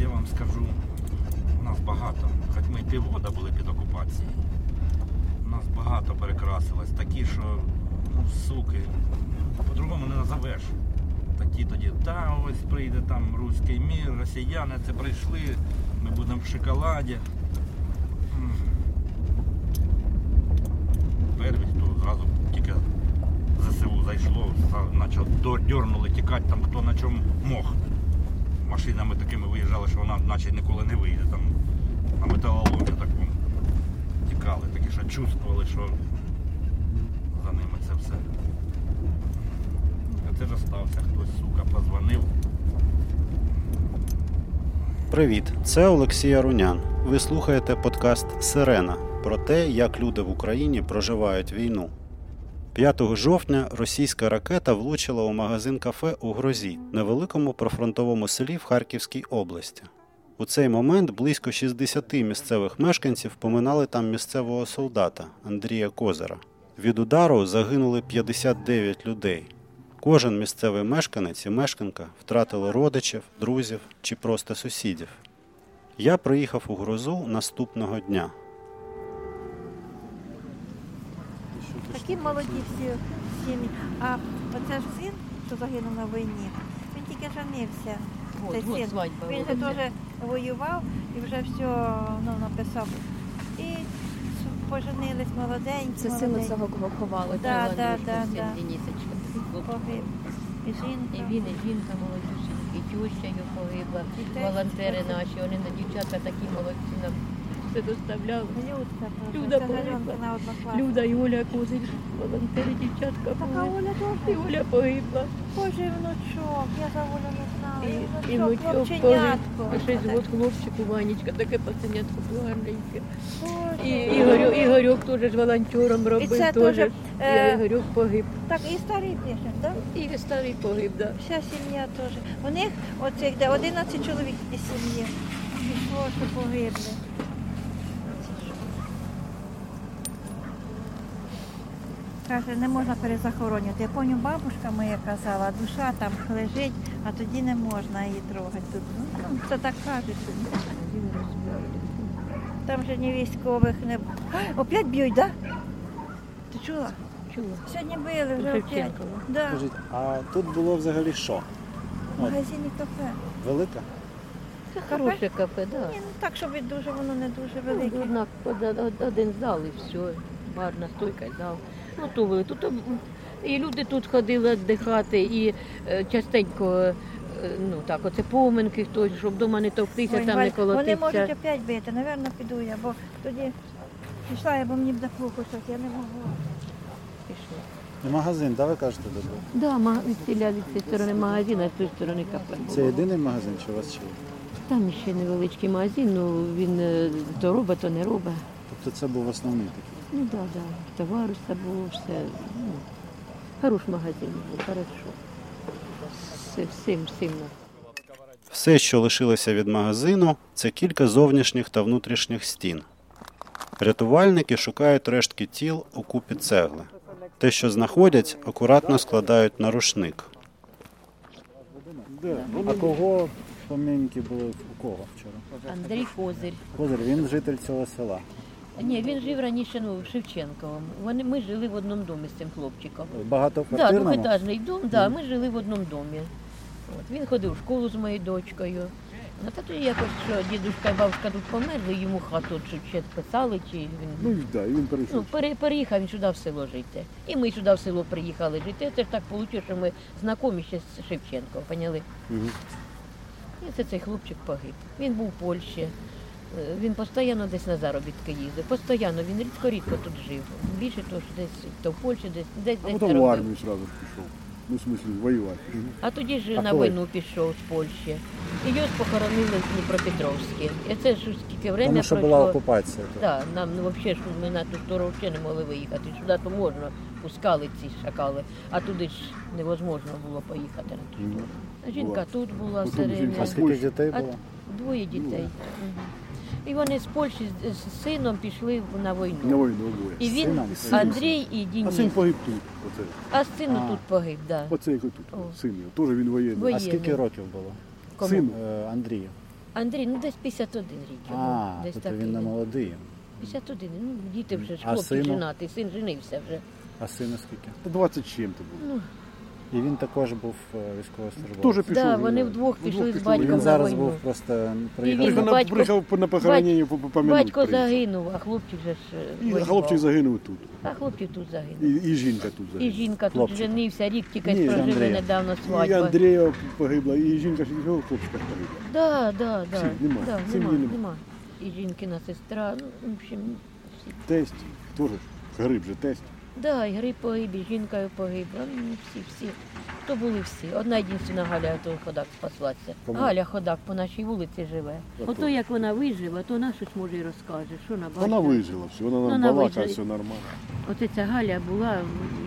я вам скажу, у нас багато, хоч ми й півгода були під окупацією. У нас багато перекрасилось. Такі, що ну, суки, по-другому не назовеш. Такі тоді, та ось прийде там руський мір, росіяни це прийшли, ми будемо в шоколаді. Перві, то зразу тільки ЗСУ зайшло, почав дернули тікати там хто на чому мог. Машинами такими виїжджали, що вона наче ніколи не вийде. Там на металоломі такому тікали, такі, що чувствували, що за ними це все. А це ж остався хтось, сука, позвонив. Привіт, це Олексій Арунян. Ви слухаєте подкаст Сирена про те, як люди в Україні проживають війну. 5 жовтня російська ракета влучила у магазин кафе у Грозі, невеликому прифронтовому селі в Харківській області. У цей момент близько 60 місцевих мешканців поминали там місцевого солдата Андрія Козера. Від удару загинули 59 людей. Кожен місцевий мешканець і мешканка втратили родичів, друзів чи просто сусідів. Я приїхав у грозу наступного дня. Такі молоді всі сім'ї. А оце ж син, що загинув на війні, він тільки женився. Цей вот син. свадьба. Він же теж воював і вже все ну, написав. І с- поженились молоденькі. Це сина молоденькі. цього кого ховали. Да, Та, да, да, син да. Денисочка. Погиб. І І жінка. він, і жінка молодіженька, і теща його погибла. І Волонтери наші, вони на дівчата такі молодці нам все доставляли. Людка. Люда погибла. Люда і Оля Козир, волонтери, дівчатка. Така. Оля теж. І Оля погибла. Боже, і внучок. Я за Олю не знала. І, І і внучок, погиб. І шесть год хлопчику Ванечка, таке пацанятко гарненьке. І Ігорьок, Ігорьок теж ж волонтером робив. це теж. теж, е, І Ігорьок погиб. Так, і старий пише, так? І старий погиб, да. Вся сім'я теж. У них оцих де 11 чоловік із сім'ї. Пішло, що погибли. Каже, не можна перезахоронювати. Я пам'ятаю, бабушка моя казала, душа там лежить, а тоді не можна її трогати. Тут, ну, це так кажуть. Там же ні військових не було. Опять б'ють, так? Да? Ти чула? Чула. Сьогодні били вже опять. Да. Скажіть, а тут було взагалі що? В магазині кафе. Велика? Це хороше кафе, да. Ні, ну так, щоб і дуже воно не дуже велике. Ну, Однак од- од- один зал і все. Барна стойка зал. Готовили. Тут і люди тут ходили віддихати, і е, частенько, е, ну так, оце поминки хтось, щоб вдома не товктися, Ой, там не Вони можуть опять бити, напевно, піду я, бо тоді пішла я, бо мені б плохо щось, я не могла. Пішли. І магазин, да, ви кажете, де був? Да, ма- від ціля від цієї сторони магазин, а з тієї сторони кафе. Це єдиний магазин, чи у вас ще? є? Там ще невеличкий магазин, ну він е, то робить, то не робить. Тобто це був основний такий. Ну так, да, да. Товару все було, все. Ну, хорош магазин був, хорошо. Все, всім, всім. Все, що лишилося від магазину, це кілька зовнішніх та внутрішніх стін. Рятувальники шукають рештки тіл у купі цегли. Те, що знаходять, акуратно складають на рушник. А кого помінки були у кого вчора? Андрій Козир. Козир, він житель цього села. Ні, він жив раніше ну, в Шевченковому. Вони, ми жили в одному домі з цим хлопчиком. Да, Багатоквартирному? двохетажний дом, да, ми жили в одному домі. От, він ходив в школу з моєю дочкою. Ну, та тоді якось, що дідуська і бабушка тут померли, йому хату чи ще писали, чи він Ну і да, і він перейшов. Ну, пере, переїхав він сюди в село жити. І ми сюди в село приїхали жити. Це ж так вийшло, що ми знайомі ще з Шевченком, поняли? Мгм. І це цей хлопчик погиб. Він був в Польщі. Е, Він постійно десь на заробітки їздив. Постійно він рідко-рідко тут жив. Більше того, що десь то в Польщі, десь десь А десь потім в армію одразу ж пішов. Ну, в смислі, воювати. А тоді ж А на коли? війну пішов з Польщі. І його похоронили в Дніпропетровській. І це ж скільки время Тому що пройшло. була окупація. тут. Так, нам ну, взагалі ж ми на ту сторону взагалі не могли виїхати. Сюди то можна, пускали ці шакали, а туди ж невозможно було поїхати на ту сторону. А жінка Була. тут була Потім жінка. А скільки дітей А було? Двоє дітей. Мгм. І вони з Польщі з, з сином пішли на війну. На війну обоє. І він, Сином? Андрій і А Дініс. син погиб тут. Оце. А син А. тут погиб, так. Да. Оце як тут. О. Син його. Теж він воєнний. Воєнний. А скільки років було? Кому? Сину. Е, Андрію. Андрій, ну десь 51 рік. йому, А, десь тобто він не молодий. 51, ну діти вже ж А хлопчик сину? женатий, син женився вже. А сину скільки? Та 20 чим-то було. І він також був е, військовослужбовцем. Тоже пішов. Да, вони е, вдвох пішли з. І батьком він на зараз війну. був просто приїхав. Приїхав на, батько- приїхав на похоронення по помянуть. Батько загинув, а хлопчик же ж е, І воював. хлопчик загинув тут. А хлопчик тут загинув. І, і жінка тут І загинула. жінка тут Хлопчик. женився, рік тільки Ні, прожили Андрія. недавно І свадьба. Андрія погибла, і жінка ж його хлопчика погибла. Да, да, да. Всіх нема, Да, сім'ї нема, нема. нема. І жінкина сестра, ну, в общем, всі. Тесть, теж гриб же тесть. Да, і Гриб погиб, і жінкою погибла. Ну, всі, всі. То були всі. Одна єдина Галя то ходак спаслася. Кому? Галя ходак по нашій вулиці живе. Ото. Ото як вона виживе, то вона щось може і розкаже. Що вона бачила. Вона вижила все, вона нам Вона вижила. все нормально. Оце ця Галя була,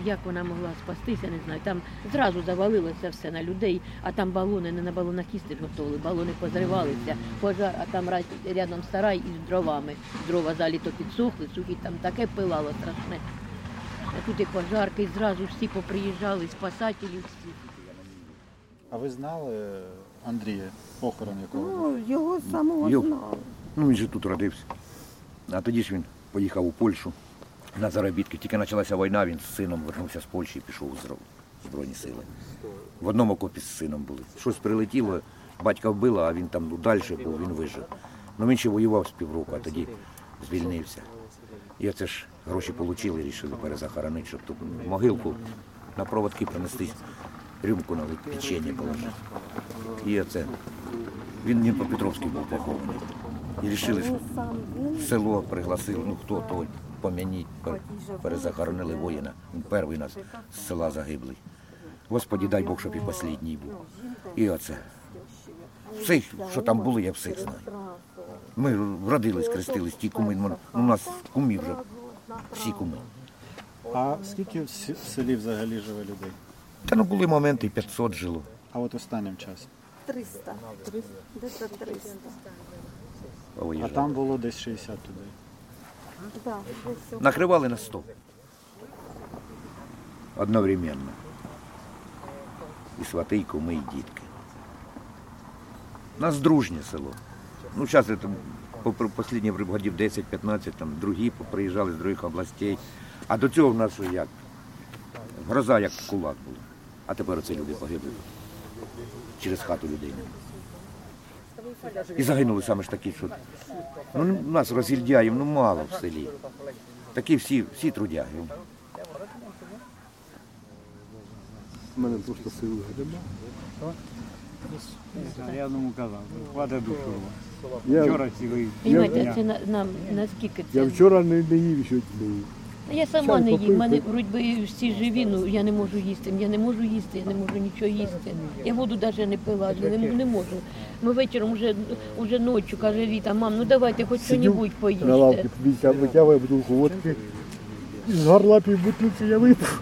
як вона могла спастися, не знаю. Там зразу завалилося все на людей, а там балони, не на балонах їсти готували, балони позривалися, пожар, а там ра- рядом сарай із дровами. Дрова заліто підсохли, сухі, там таке пилало страшне. А тут і пожарки, і зразу всі поприїжджали, спасателі всі. А ви знали Андрія, похорон якого? Ну, його самого Його. знали. Ну, він же тут родився. А тоді ж він поїхав у Польщу на заробітки. Тільки почалася війна, він з сином вернувся з Польщі і пішов у Зро- Збройні сили. В одному окопі з сином були. Щось прилетіло, батька вбило, а він там ну, далі був, він вижив. Ну він ще воював з півроку, а тоді звільнився. І оце ж гроші отримали, вирішили перезахоронити, щоб тут могилку на проводки принести, рюмку налити, печення положити. І оце. Він Дніпропетровський був похований. І вирішили, що в село пригласили, ну хто той, пом'яніть, перезахоронили воїна. Він перший нас з села загиблий. Господі, дай Бог, щоб і останній був. І оце. Всіх, що там були, я всіх знаю. Ми родились, крестились, ті куми. ну, У нас кумі вже всі куми. А скільки в селі взагалі живе людей? Та ну були моменти, і 500 жило. А от останнім часом. 300. Десь 300. А Виїжджали. там було десь 60 людей. Да, десь Накривали на стол. Одновременно. І свати, і куми, і дітки. У нас дружнє село. Ну, зараз це по останніх годів 10-15, там другі приїжджали з других областей. А до цього в нас як? Гроза як кулак була. А тепер оце люди погибли. Через хату людей. І загинули саме ж такі, що ну, у нас розгільдяїв ну, мало в селі. Такі всі, всі трудяги. У мене просто сили нема. Я одному казав, хватить душу. Я, Вчора цілий Понимаєте, дня. це на, нам наскільки це. я вчора не, не їв ще не їв. Я сама Чай не їм. попив, У мене пив. вроді всі живі, ну я не можу їсти. Я не можу їсти, я не можу нічого їсти. Я воду навіть не пила, не, не можу. Ми вечором вже, вже ночі, каже Віта, мам, ну давайте хоч Сидю щось На лавці поїсти. Вітя витягує бутилку водки. З горла пів я випив.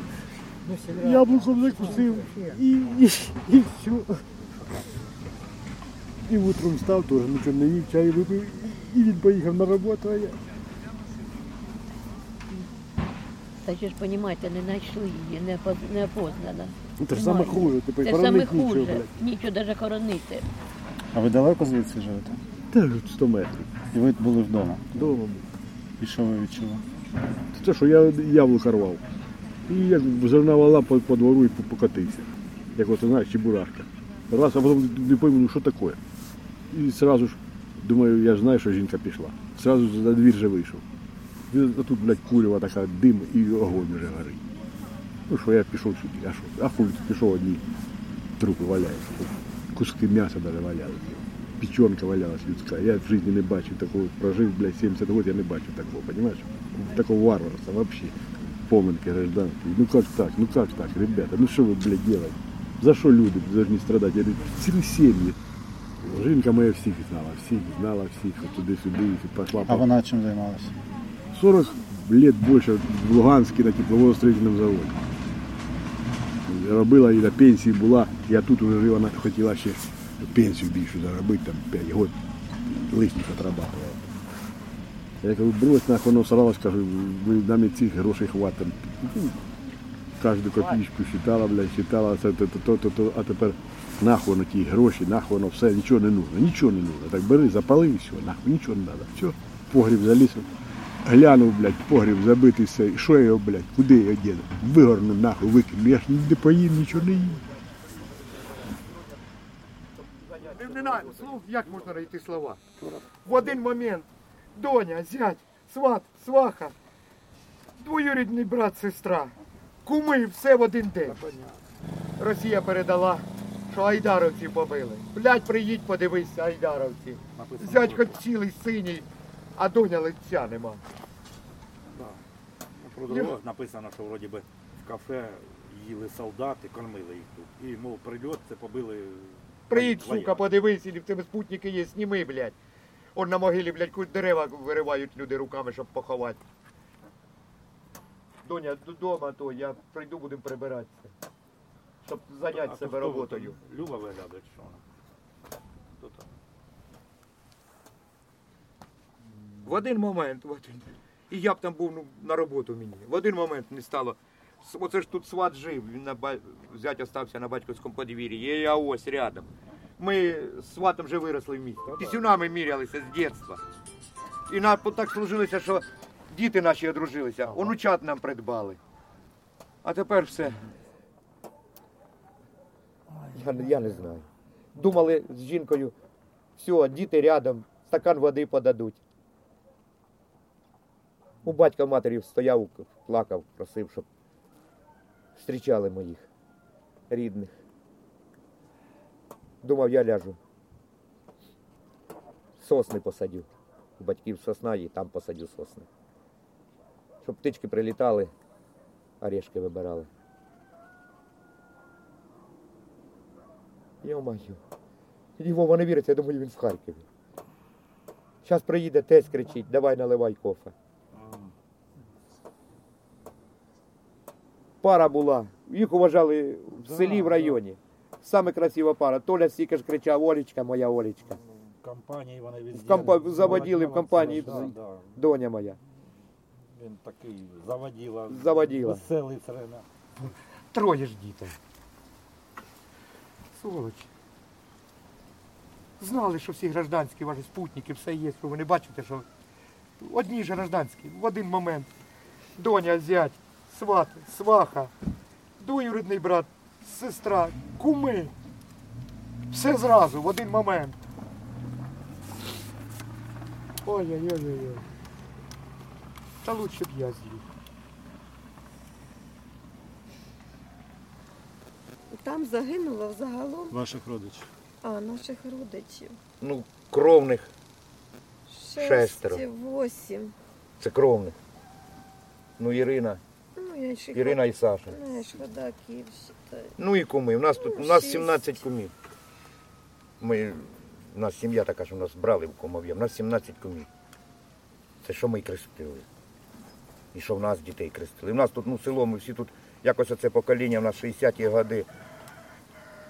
Яблуком закусив і, і, і все. І утром встав, теж нічого не їв, чай випив, і він поїхав на роботу, а я. Та ще ж розумієте, не знайшли її, не, поз- не опознана. Ну, це ж саме Немає. хуже, тепер Це саме хоронить нічого, хуже. блядь. Нічого навіть хоронити. А ви далеко звідси живете? Та ж 100 метрів. І ви були вдома. Дома. був. І що ви відчули? Це що я яблука рвав. І як зерна вала по, по двору і по- покатився. Як от, знаєш, чебурашка. Раз, а потім не пойму, ну що таке. І одразу ж, думаю, я ж знаю, що жінка пішла. Сразу за двір же вийшов. І тут, блядь, курява така, дим і огонь вже горить. Ну що, я пішов сюди, а що? А хуй, тут пішов одні трупи валяються. Куски м'яса навіть валялися. Печенка валялась людська. Я в житті не бачив такого, прожив, блядь, 70 років, я не бачив такого, понимаешь? Такого варварства вообще. Поминки гражданские. Ну как так? Ну как так, ребята? Ну что вы, блядь, делаете? За что люди должны страдать? Я говорю, цілі сім'ї. Жінка моя всіх знала, всіх знала, всіх, туди-сюди, і пошла. А вона чим займалася? 40 лет больше в Луганській на тепловозостроїтельному заводі. Робила і на пенсії була, я тут уже жив, вона хотіла ще пенсію більшу заробити, там 5 років лишніх отрабатувала. Я кажу, брось нахуй, воно сралась, кажу, ви нам і цих грошей хватить. Ну, Кожну копійку считала, блядь, считала, це то, то, то, то, а тепер нахуй на ті гроші, нахуй воно все, нічого не нужно, нічого не нужно. Так бери, запали і все, нахуй, нічого не треба. Все, погріб заліз, глянув, блядь, погріб забитий все, що я його, блядь, куди я його діну? Вигорну, нахуй, викину, я ж не поїм, нічого не їм. Не, не на, як можна знайти слова? В один момент доня, зять, сват, сваха, двоюрідний брат, сестра, куми, все в один день. Росія передала, що айдаровці побили. Блядь, приїдь, подивися, айдаровці. Зять хоч цілий синій, а доня лиця нема. Про дорогах написано, що вроді би в кафе їли солдати, кормили їх тут. І, мов, прильот, це побили. Приїдь, вояки. сука, подивись, і в тебе спутники є, сніми, блядь. Он на могилі, блядь, дерева виривають люди руками, щоб поховати. Доня, додому, то я прийду, будемо прибиратися. Щоб зайняти себе роботою. там? Люба виглядає, що вона? Хто там? В один момент, в один. І я б там був ну, на роботу мені. В один момент не стало. С- Оце ж тут сват жив, він на ба... зять остався на батьківському подвір'ї. І я ось рядом. Ми з сватом вже виросли в місті. Пісюнами мірялися з дитинства. І на, так служилося, що діти наші одружилися, онучат нам придбали. А тепер все. Я, я не знаю. Думали з жінкою, все, діти рядом, стакан води подадуть. У батька матері стояв, плакав, просив, щоб зустрічали моїх рідних. Думав, я ляжу. Сосни посадю. У батьків сосна і там посадю сосни. Щоб птички прилітали, орешки вибирали. І Вова не віриться, я думаю, він в Харкові. Зараз приїде тесть кричить, давай наливай кофе. Пара була. Їх уважали в селі, в районі. Саме красива пара. Толя стільки ж кричав, Олечка, моя Олечка. В компанії вони від В компа- заводили в компанії. Да, да. Доня моя. Він такий заводіла. Заводіла. Веселий время. Троє ж дітей. Сволочі. Знали, що всі гражданські ваші спутники, все є, що ви не бачите, що одні ж гражданські в один момент. Доня, зять, сват, сваха, двоюрідний брат, сестра, куми. Все зразу, в один момент. Ой-ой-ой-ой. Та лучше б я з'їв. Там загинуло взагалом, Ваших родичів. а наших родичів. Ну, кровних. Шестеро. Шесть, восім. Це кровних. Ну, Ірина. Ну, я ще Ірина і Саша. Знаєш, ходаків считай. Ну і куми. У нас тут у Ну, нас 17 кумів. Ми, у нас сім'я така, що нас брали в кумов'я. У нас 17 кумів. Це що ми й крестили. І що в нас дітей крестили. У нас тут ну, село, ми всі тут, якось оце покоління, в нас 60-ті годи.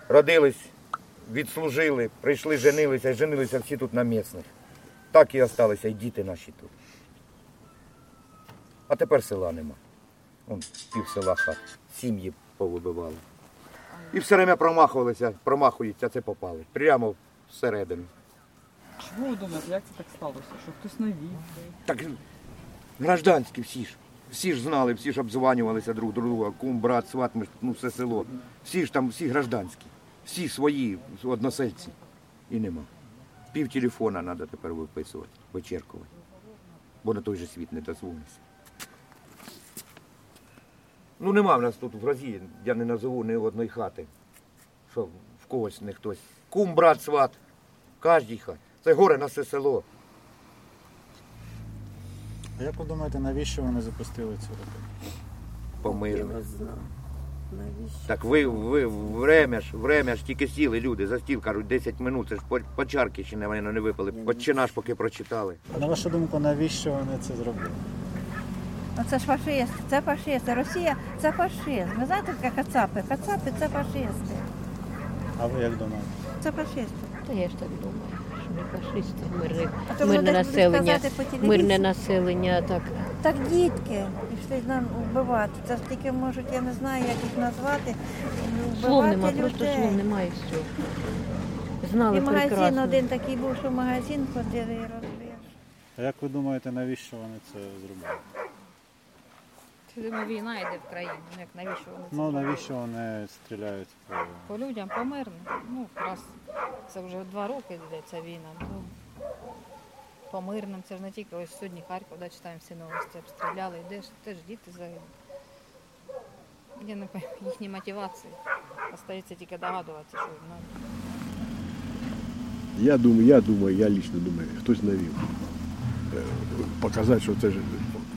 Родились, відслужили, прийшли, женилися, і женилися всі тут на місних. Так і залишилися, і діти наші тут. А тепер села нема. Вон пів села хат. Сім'ї повибивали. І все время промахувалися, промахуються, а це попали. Прямо всередину. Чому ви думаєте, як це так сталося? Що хтось навів? Так гражданські всі ж. Всі ж знали, всі ж обзванювалися друг друга, кум, брат, сват, ну все село. Всі ж там, всі гражданські. Всі свої односельці. І нема. Пів телефона треба тепер виписувати, вичеркувати. Бо на той же світ не дозвонишся. Ну нема в нас тут в Росії, я не назову ні одної хати, що в когось не хтось. Кум, брат, сват. Кожній хаті. Це горе на все село. А як ви думаєте, навіщо вони запустили цю ракету? Помирно. Я знаю. Навіщо? Так ви, ви время ж, время ж тільки сіли люди за стіл, кажуть, 10 минут, це ж по, по чарки ще не, вони не випили, Отче наш поки прочитали. На вашу думку, навіщо вони це зробили? Ну це ж фашисти, це фашисти. Росія це фашизм. Ви знаєте, таке кацапи? Кацапи це фашисти. А ви як думаєте? Це фашисти. Та я ж так думаю. Не фашисти, мирне, А то воно мирне десь будуть населення. казати по телевізору. Мирне населення, так. Так дітки пішли нам вбивати. Це ж тільки можуть, я не знаю, як їх назвати. Слов Вбивати нема, людей. просто слов немає і все. Знали І магазин прекрасно. один такий був, що магазин ходили і розбив. А як ви думаєте, навіщо вони це зробили? Чи думаю, війна йде в країні? Ну, як навіщо вони це Ну навіщо вони стріляють по По людям, по мирним. Ну, раз це вже два роки йде ця війна. Ну, по мирним, це ж не тільки ось сьогодні Харків, да, читаємо всі новості, обстріляли, йдеш, теж діти загинули. Я не пам'ятаю їхні мотивації. Остається тільки догадуватися, що ну, Я думаю, я думаю, я лично думаю, хтось навів. Е, Показати, що це ж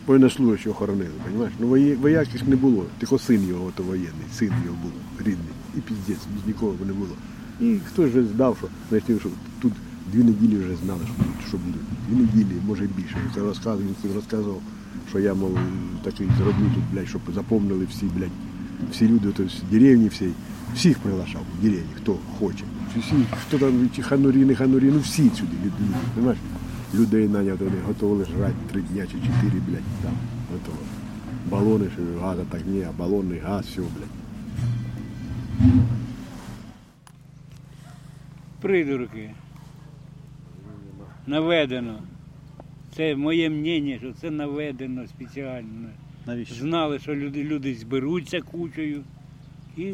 воєннослужащого хоронили, розумієш? Ну вояків не було, тільки син його то воєнний, син його був рідний. І піздець, без нікого не було. І хтось вже здав, що знайшли, що тут дві неділі вже знали, що, тут- що буде. Дві неділі, може більше. Це розказував, він розказував, що я, мов, такий зроблю тут, блядь, щоб запомнили всі, блядь, всі люди, то есть деревні всі, всіх приглашав, в деревні, хто хоче. Всі, хто там, чи ханурі, не ханурі, ну всі сюди, люди, розумієш? Людей наняв, вони готові жрати три дня чи чотири, блядь, там, готово. Балони, що газа так ні, а балонний газ, все, блядь. Придурки. Наведено. Це моє мнення, що це наведено спеціально. навіщо? Знали, що люди, люди зберуться кучею і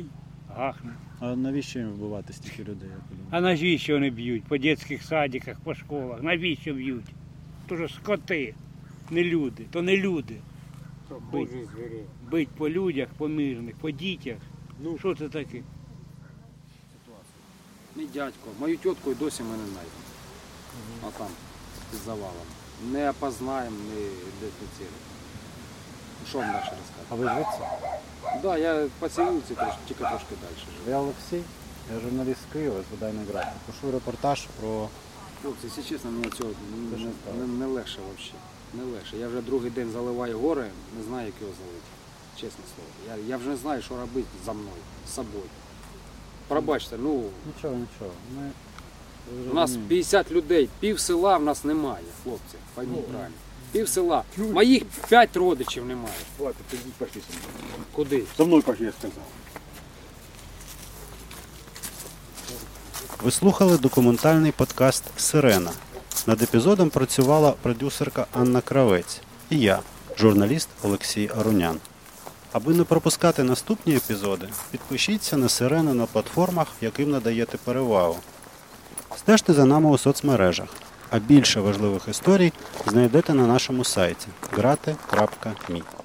гахнуть. А навіщо їм вбивати стільки людей, ви? А навіщо вони б'ють? По дитячих садиках, по школах. Навіщо б'ють? То ж скоти, не люди, то не люди. Бить, бить по людях, по мирних, по дітях. Ну, що це таке? Мій дядько, мою тітку і досі ми не знайдемо. А там, під завалом. Не опознаємо, не ідентифіцируємо. Що вам далі розказати? А ви звідси? Так, да, я по цивілці трошки, тільки трошки далі живу. Я Олексій, я журналіст з Києва з видання графік. Пишу репортаж про Хлопці, якщо чесно, мені цього не, не не, не легше взагалі. Не легше. Я вже другий день заливаю гори, не знаю, як його залити. Чесне слово. Я, я вже не знаю, що робити за мною, з собою. Пробачте, ну нічого, нічого. Ми У нас розуміємо. 50 людей, пів села в нас немає, хлопці. Пойміть правильно. Пів села. Моїх 5 родичів немає. Ладно, тоді пошли со мною. Куди? За мною пошли, я сказав. Ви слухали документальний подкаст Сирена. Над епізодом працювала продюсерка Анна Кравець і я, журналіст Олексій Арунян. Аби не пропускати наступні епізоди, підпишіться на Сирену на платформах, яким надаєте перевагу. Стежте за нами у соцмережах, а більше важливих історій знайдете на нашому сайті grate.me.